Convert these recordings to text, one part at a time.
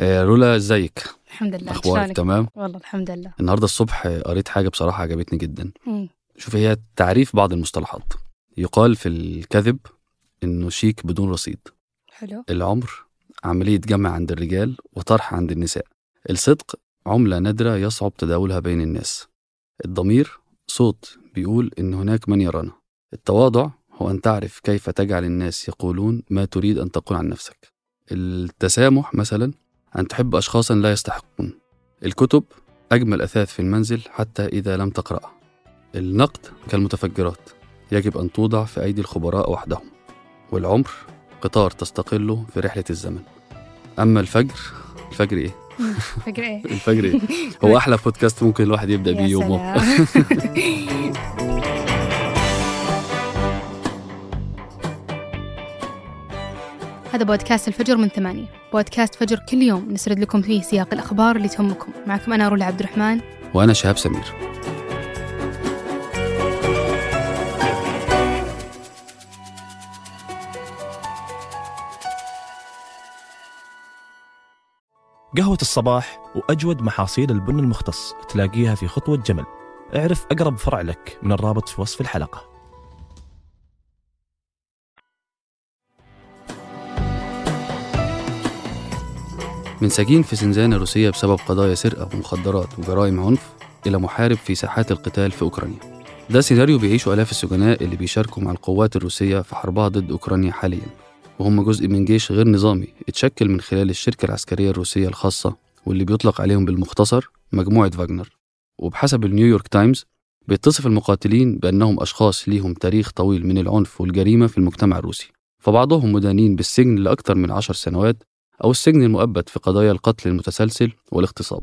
آه، رولا ازيك؟ الحمد لله أخبارك؟ تمام. والله الحمد لله. النهارده الصبح قريت حاجة بصراحة عجبتني جدا. شوف هي تعريف بعض المصطلحات. يقال في الكذب إنه شيك بدون رصيد. حلو. العمر عملية جمع عند الرجال وطرح عند النساء. الصدق عملة نادرة يصعب تداولها بين الناس. الضمير صوت بيقول إن هناك من يرانا. التواضع هو أن تعرف كيف تجعل الناس يقولون ما تريد أن تقول عن نفسك. التسامح مثلا أن تحب اشخاصا لا يستحقون. الكتب أجمل أثاث في المنزل حتى إذا لم تقراها النقد كالمتفجرات يجب أن توضع في أيدي الخبراء وحدهم. والعمر قطار تستقله في رحلة الزمن. أما الفجر الفجر إيه؟ فكرة إيه؟ الفجر إيه؟ هو أحلى بودكاست ممكن الواحد يبدأ بيه يومه. هذا بودكاست الفجر من ثمانية. بودكاست فجر كل يوم. نسرد لكم فيه سياق الأخبار اللي تهمكم. معكم أنا رولا عبد الرحمن. وأنا شهاب سمير. قهوة الصباح وأجود محاصيل البن المختص تلاقيها في خطوة جمل. اعرف أقرب فرع لك من الرابط في وصف الحلقة. من سجين في زنزانة روسية بسبب قضايا سرقة ومخدرات وجرائم عنف إلى محارب في ساحات القتال في أوكرانيا. ده سيناريو بيعيشه آلاف السجناء اللي بيشاركوا مع القوات الروسية في حربها ضد أوكرانيا حاليا. وهم جزء من جيش غير نظامي اتشكل من خلال الشركة العسكرية الروسية الخاصة واللي بيطلق عليهم بالمختصر مجموعة فاجنر وبحسب النيويورك تايمز بيتصف المقاتلين بأنهم أشخاص ليهم تاريخ طويل من العنف والجريمة في المجتمع الروسي. فبعضهم مدانين بالسجن لأكثر من عشر سنوات أو السجن المؤبد في قضايا القتل المتسلسل والاغتصاب.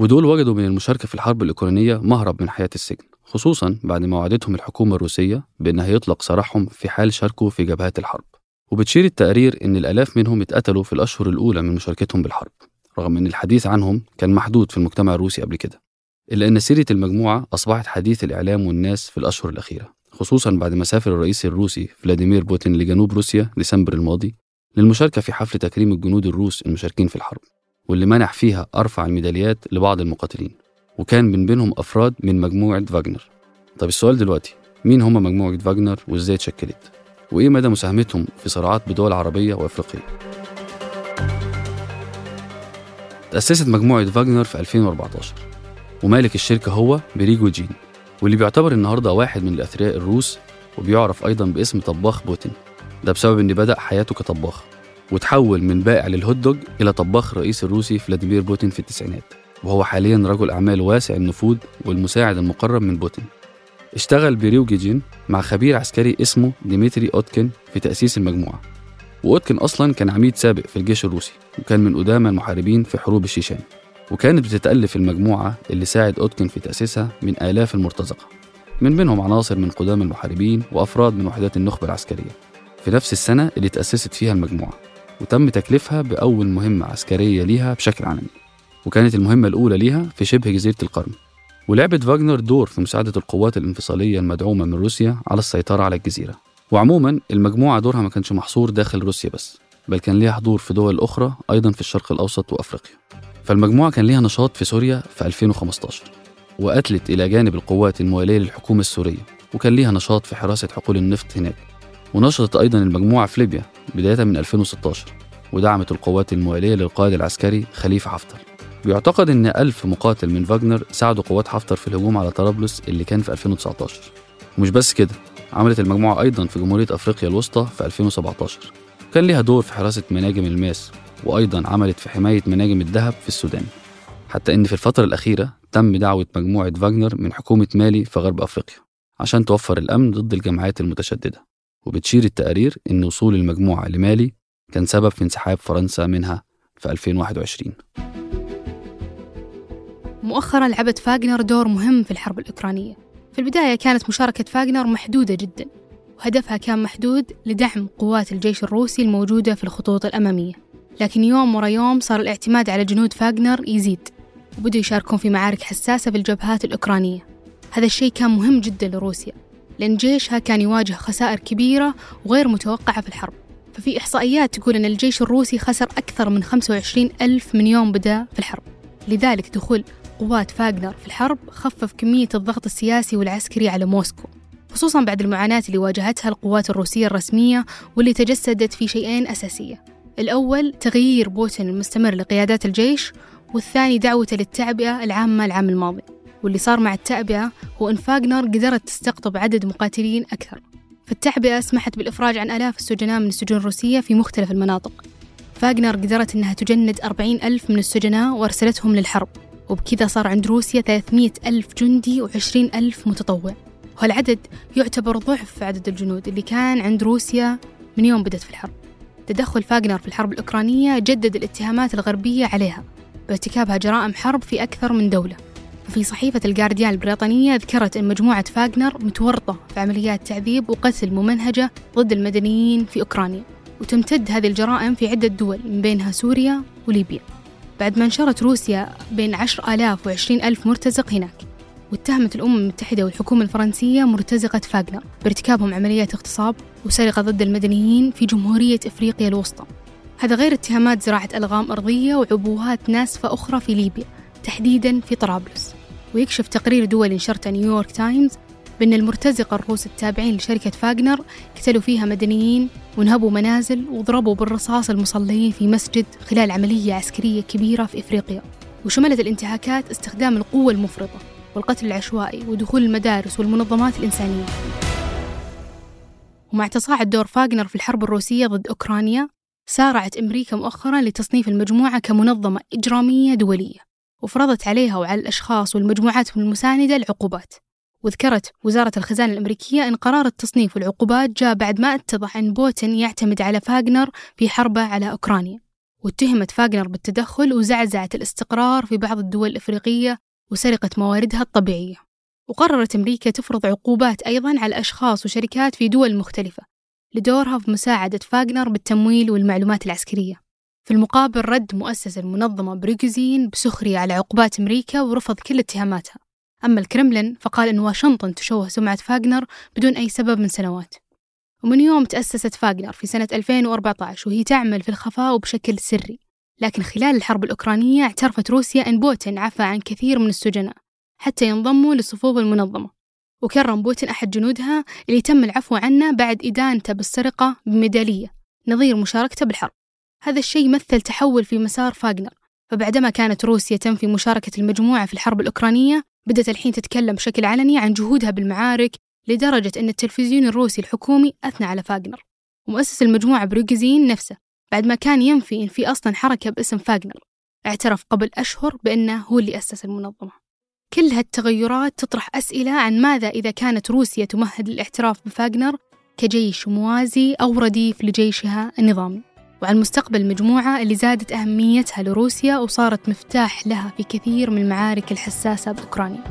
ودول وجدوا من المشاركة في الحرب الأوكرانية مهرب من حياة السجن خصوصا بعد ما وعدتهم الحكومة الروسية بأنها يطلق سراحهم في حال شاركوا في جبهات الحرب. وبتشير التقارير إن الآلاف منهم اتقتلوا في الأشهر الأولى من مشاركتهم بالحرب رغم أن الحديث عنهم كان محدود في المجتمع الروسي قبل كده. إلا أن سيرة المجموعة أصبحت حديث الإعلام والناس في الأشهر الأخيرة خصوصا بعد ما سافر الرئيس الروسي فلاديمير بوتين لجنوب روسيا ديسمبر الماضي للمشاركة في حفل تكريم الجنود الروس المشاركين في الحرب واللي منح فيها أرفع الميداليات لبعض المقاتلين وكان من بينهم أفراد من مجموعة فاجنر طب السؤال دلوقتي مين هم مجموعة فاجنر وإزاي اتشكلت؟ وإيه مدى مساهمتهم في صراعات بدول عربية وأفريقية؟ تأسست مجموعة فاجنر في 2014 ومالك الشركة هو بريجوجين واللي بيعتبر النهاردة واحد من الأثرياء الروس وبيعرف أيضا باسم طباخ بوتين. ده بسبب إن بدأ حياته كطباخ وتحول من بائع للهوت دوج إلى طباخ الرئيس الروسي فلاديمير بوتين في التسعينات وهو حاليا رجل أعمال واسع النفوذ والمساعد المقرب من بوتين. اشتغل بريجوجين مع خبير عسكري اسمه ديمتري أوتكن في تأسيس المجموعة. وأوتكن أصلا كان عميد سابق في الجيش الروسي وكان من قدامى المحاربين في حروب الشيشان. وكانت بتتألف المجموعة اللي ساعد أوتكن في تأسيسها من آلاف المرتزقة من بينهم عناصر من قدام المحاربين وأفراد من وحدات النخبة العسكرية. في نفس السنة اللي تأسست فيها المجموعة وتم تكليفها بأول مهمة عسكرية ليها بشكل علني وكانت المهمة الأولى ليها في شبه جزيرة القرم ولعبت فاجنر دور في مساعدة القوات الانفصالية المدعومة من روسيا على السيطرة على الجزيرة. وعموما المجموعة دورها ما كانش محصور داخل روسيا بس بل كان ليها حضور في دول أخرى أيضا في الشرق الأوسط وأفريقيا. فالمجموعة كان ليها نشاط في سوريا في 2015 وقتلت إلى جانب القوات الموالية للحكومة السورية وكان ليها نشاط في حراسة حقول النفط هناك. ونشطت أيضا المجموعة في ليبيا بداية من 2016 ودعمت القوات الموالية للقائد العسكري خليفة حفتر. بيعتقد إن ألف مقاتل من فاجنر ساعدوا قوات حفتر في الهجوم على طرابلس اللي كان في 2019 ومش بس كده عملت المجموعة أيضا في جمهورية أفريقيا الوسطى في 2017 كان ليها دور في حراسة مناجم الماس وأيضا عملت في حماية مناجم الذهب في السودان. حتى إن في الفترة الأخيرة تم دعوة مجموعة فاجنر من حكومة مالي في غرب أفريقيا عشان توفر الأمن ضد الجماعات المتشددة. وبتشير التقارير إن وصول المجموعة لمالي كان سبب في انسحاب فرنسا منها في 2021 مؤخرا لعبت فاغنر دور مهم في الحرب الأوكرانية. في البداية كانت مشاركة فاغنر محدودة جدا وهدفها كان محدود لدعم قوات الجيش الروسي الموجودة في الخطوط الأمامية. لكن يوم ورا يوم صار الاعتماد على جنود فاغنر يزيد وبدوا يشاركون في معارك حساسة في الجبهات الأوكرانية. هذا الشيء كان مهم جدا لروسيا. لأن جيشها كان يواجه خسائر كبيرة وغير متوقعة في الحرب. ففي إحصائيات تقول أن الجيش الروسي خسر أكثر من 25 ألف من يوم بدأ في الحرب. لذلك دخول قوات فاغنر في الحرب خفف كمية الضغط السياسي والعسكري على موسكو خصوصا بعد المعاناة اللي واجهتها القوات الروسية الرسمية واللي تجسدت في شيئين أساسية. الأول تغيير بوتين المستمر لقيادات الجيش والثاني دعوته للتعبئة العامة العام الماضي. واللي صار مع التعبئة هو أن فاغنر قدرت تستقطب عدد مقاتلين أكثر. فالتعبئة سمحت بالإفراج عن آلاف السجناء من السجون الروسية في مختلف المناطق. فاغنر قدرت أنها تجند أربعين ألف من السجناء وأرسلتهم للحرب. وبكذا صار عند روسيا 300 ألف جندي و20 ألف متطوع. وهالعدد يعتبر ضعف عدد الجنود اللي كان عند روسيا من يوم بدأت في الحرب. تدخل فاغنر في الحرب الأوكرانية جدد الاتهامات الغربية عليها بارتكابها جرائم حرب في أكثر من دولة. ففي صحيفة الجارديان البريطانية ذكرت أن مجموعة فاغنر متورطة في عمليات تعذيب وقتل ممنهجة ضد المدنيين في أوكرانيا. وتمتد هذه الجرائم في عدة دول من بينها سوريا وليبيا. بعد ما انشرت روسيا بين عشر آلاف وعشرين ألف مرتزق هناك. واتهمت الأمم المتحدة والحكومة الفرنسية مرتزقة فاغنر بارتكابهم عمليات اغتصاب وسرقة ضد المدنيين في جمهورية إفريقيا الوسطى. هذا غير اتهامات زراعة ألغام أرضية وعبوات ناسفة أخرى في ليبيا تحديدا في طرابلس. ويكشف تقرير دولي نشرته نيويورك تايمز بأن المرتزقة الروس التابعين لشركة فاغنر قتلوا فيها مدنيين ونهبوا منازل وضربوا بالرصاص المصلين في مسجد خلال عملية عسكرية كبيرة في إفريقيا. وشملت الانتهاكات استخدام القوة المفرطة والقتل العشوائي ودخول المدارس والمنظمات الإنسانية. ومع تصاعد دور فاغنر في الحرب الروسية ضد أوكرانيا سارعت أمريكا مؤخرا لتصنيف المجموعة كمنظمة إجرامية دولية. وفرضت عليها وعلى الأشخاص والمجموعات المساندة العقوبات. وذكرت وزارة الخزانة الأمريكية أن قرار التصنيف والعقوبات جاء بعد ما أتضح أن بوتين يعتمد على فاغنر في حربه على أوكرانيا. واتهمت فاغنر بالتدخل وزعزعة الاستقرار في بعض الدول الإفريقية وسرقة مواردها الطبيعية. وقررت أمريكا تفرض عقوبات أيضا على أشخاص وشركات في دول مختلفة لدورها في مساعدة فاغنر بالتمويل والمعلومات العسكرية. في المقابل رد مؤسسة المنظمة بريغوزين بسخرية على عقوبات أمريكا ورفض كل اتهاماتها. أما الكرملين فقال أن واشنطن تشوه سمعة فاغنر بدون أي سبب من سنوات. ومن يوم تأسست فاغنر في سنة 2014 وهي تعمل في الخفاء وبشكل سري. لكن خلال الحرب الأوكرانية اعترفت روسيا أن بوتين عفى عن كثير من السجناء حتى ينضموا لصفوف المنظمة. وكرم بوتين أحد جنودها اللي تم العفو عنه بعد إدانته بالسرقة بميدالية. نظير مشاركته بالحرب. هذا الشيء مثل تحول في مسار فاغنر. فبعدما كانت روسيا تنفي مشاركة المجموعة في الحرب الأوكرانية بدأت الحين تتكلم بشكل علني عن جهودها بالمعارك لدرجة أن التلفزيون الروسي الحكومي أثنى على فاغنر. ومؤسس المجموعة بروجزين نفسه بعد ما كان ينفي إن في أصلا حركة باسم فاغنر اعترف قبل أشهر بأنه هو اللي أسس المنظمة. كل هالتغيرات تطرح أسئلة عن ماذا إذا كانت روسيا تمهد للاعتراف بفاغنر كجيش موازي أو رديف لجيشها النظامي. وعن مستقبل المجموعة اللي زادت أهميتها لروسيا وصارت مفتاح لها في كثير من المعارك الحساسة بأوكرانيا.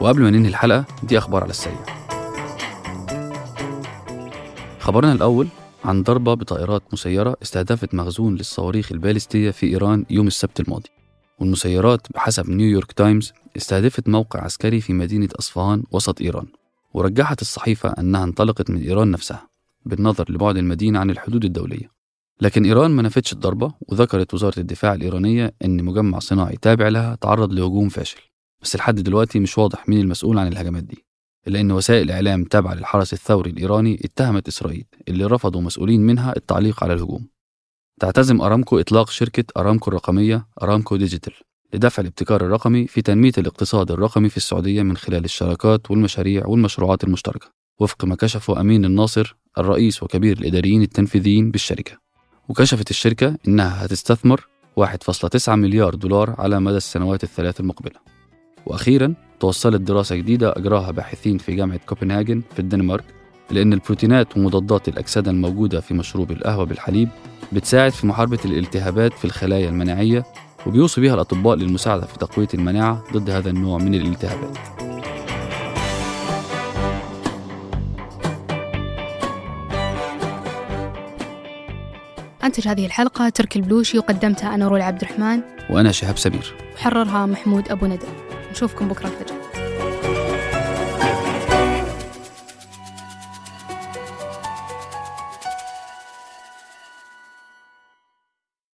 وقبل ما ننهي الحلقة دي أخبار على السريع. خبرنا الأول عن ضربة بطائرات مسيرة استهدفت مخزون للصواريخ البالستية في إيران يوم السبت الماضي. والمسيرات بحسب نيويورك تايمز استهدفت موقع عسكري في مدينة أصفهان وسط إيران. ورجحت الصحيفة أنها انطلقت من إيران نفسها بالنظر لبعد المدينة عن الحدود الدولية. لكن إيران ما نفتش الضربة وذكرت وزارة الدفاع الإيرانية أن مجمع صناعي تابع لها تعرض لهجوم فاشل. بس لحد دلوقتي مش واضح مين المسؤول عن الهجمات دي إلا أن وسائل إعلام تابعة للحرس الثوري الإيراني اتهمت إسرائيل اللي رفضوا مسؤولين منها التعليق على الهجوم. تعتزم أرامكو إطلاق شركة أرامكو الرقمية أرامكو ديجيتال. لدفع الابتكار الرقمي في تنمية الاقتصاد الرقمي في السعودية من خلال الشراكات والمشاريع والمشروعات المشتركة وفق ما كشفه أمين الناصر الرئيس وكبير الإداريين التنفيذيين بالشركة. وكشفت الشركة إنها هتستثمر 1.9 مليار دولار على مدى السنوات الثلاث المقبلة. وأخيرا توصلت دراسة جديدة أجراها باحثين في جامعة كوبنهاجن في الدنمارك لأن البروتينات ومضادات الأكسدة الموجودة في مشروب القهوة بالحليب بتساعد في محاربة الالتهابات في الخلايا المناعية وبيوصي بها الأطباء للمساعدة في تقوية المناعة ضد هذا النوع من الالتهابات. أنتج هذه الحلقة ترك البلوشي وقدمتها أنا رول عبد الرحمن. وأنا شهاب سمير. وحررها محمود أبو ندى. نشوفكم بكرة الفجر.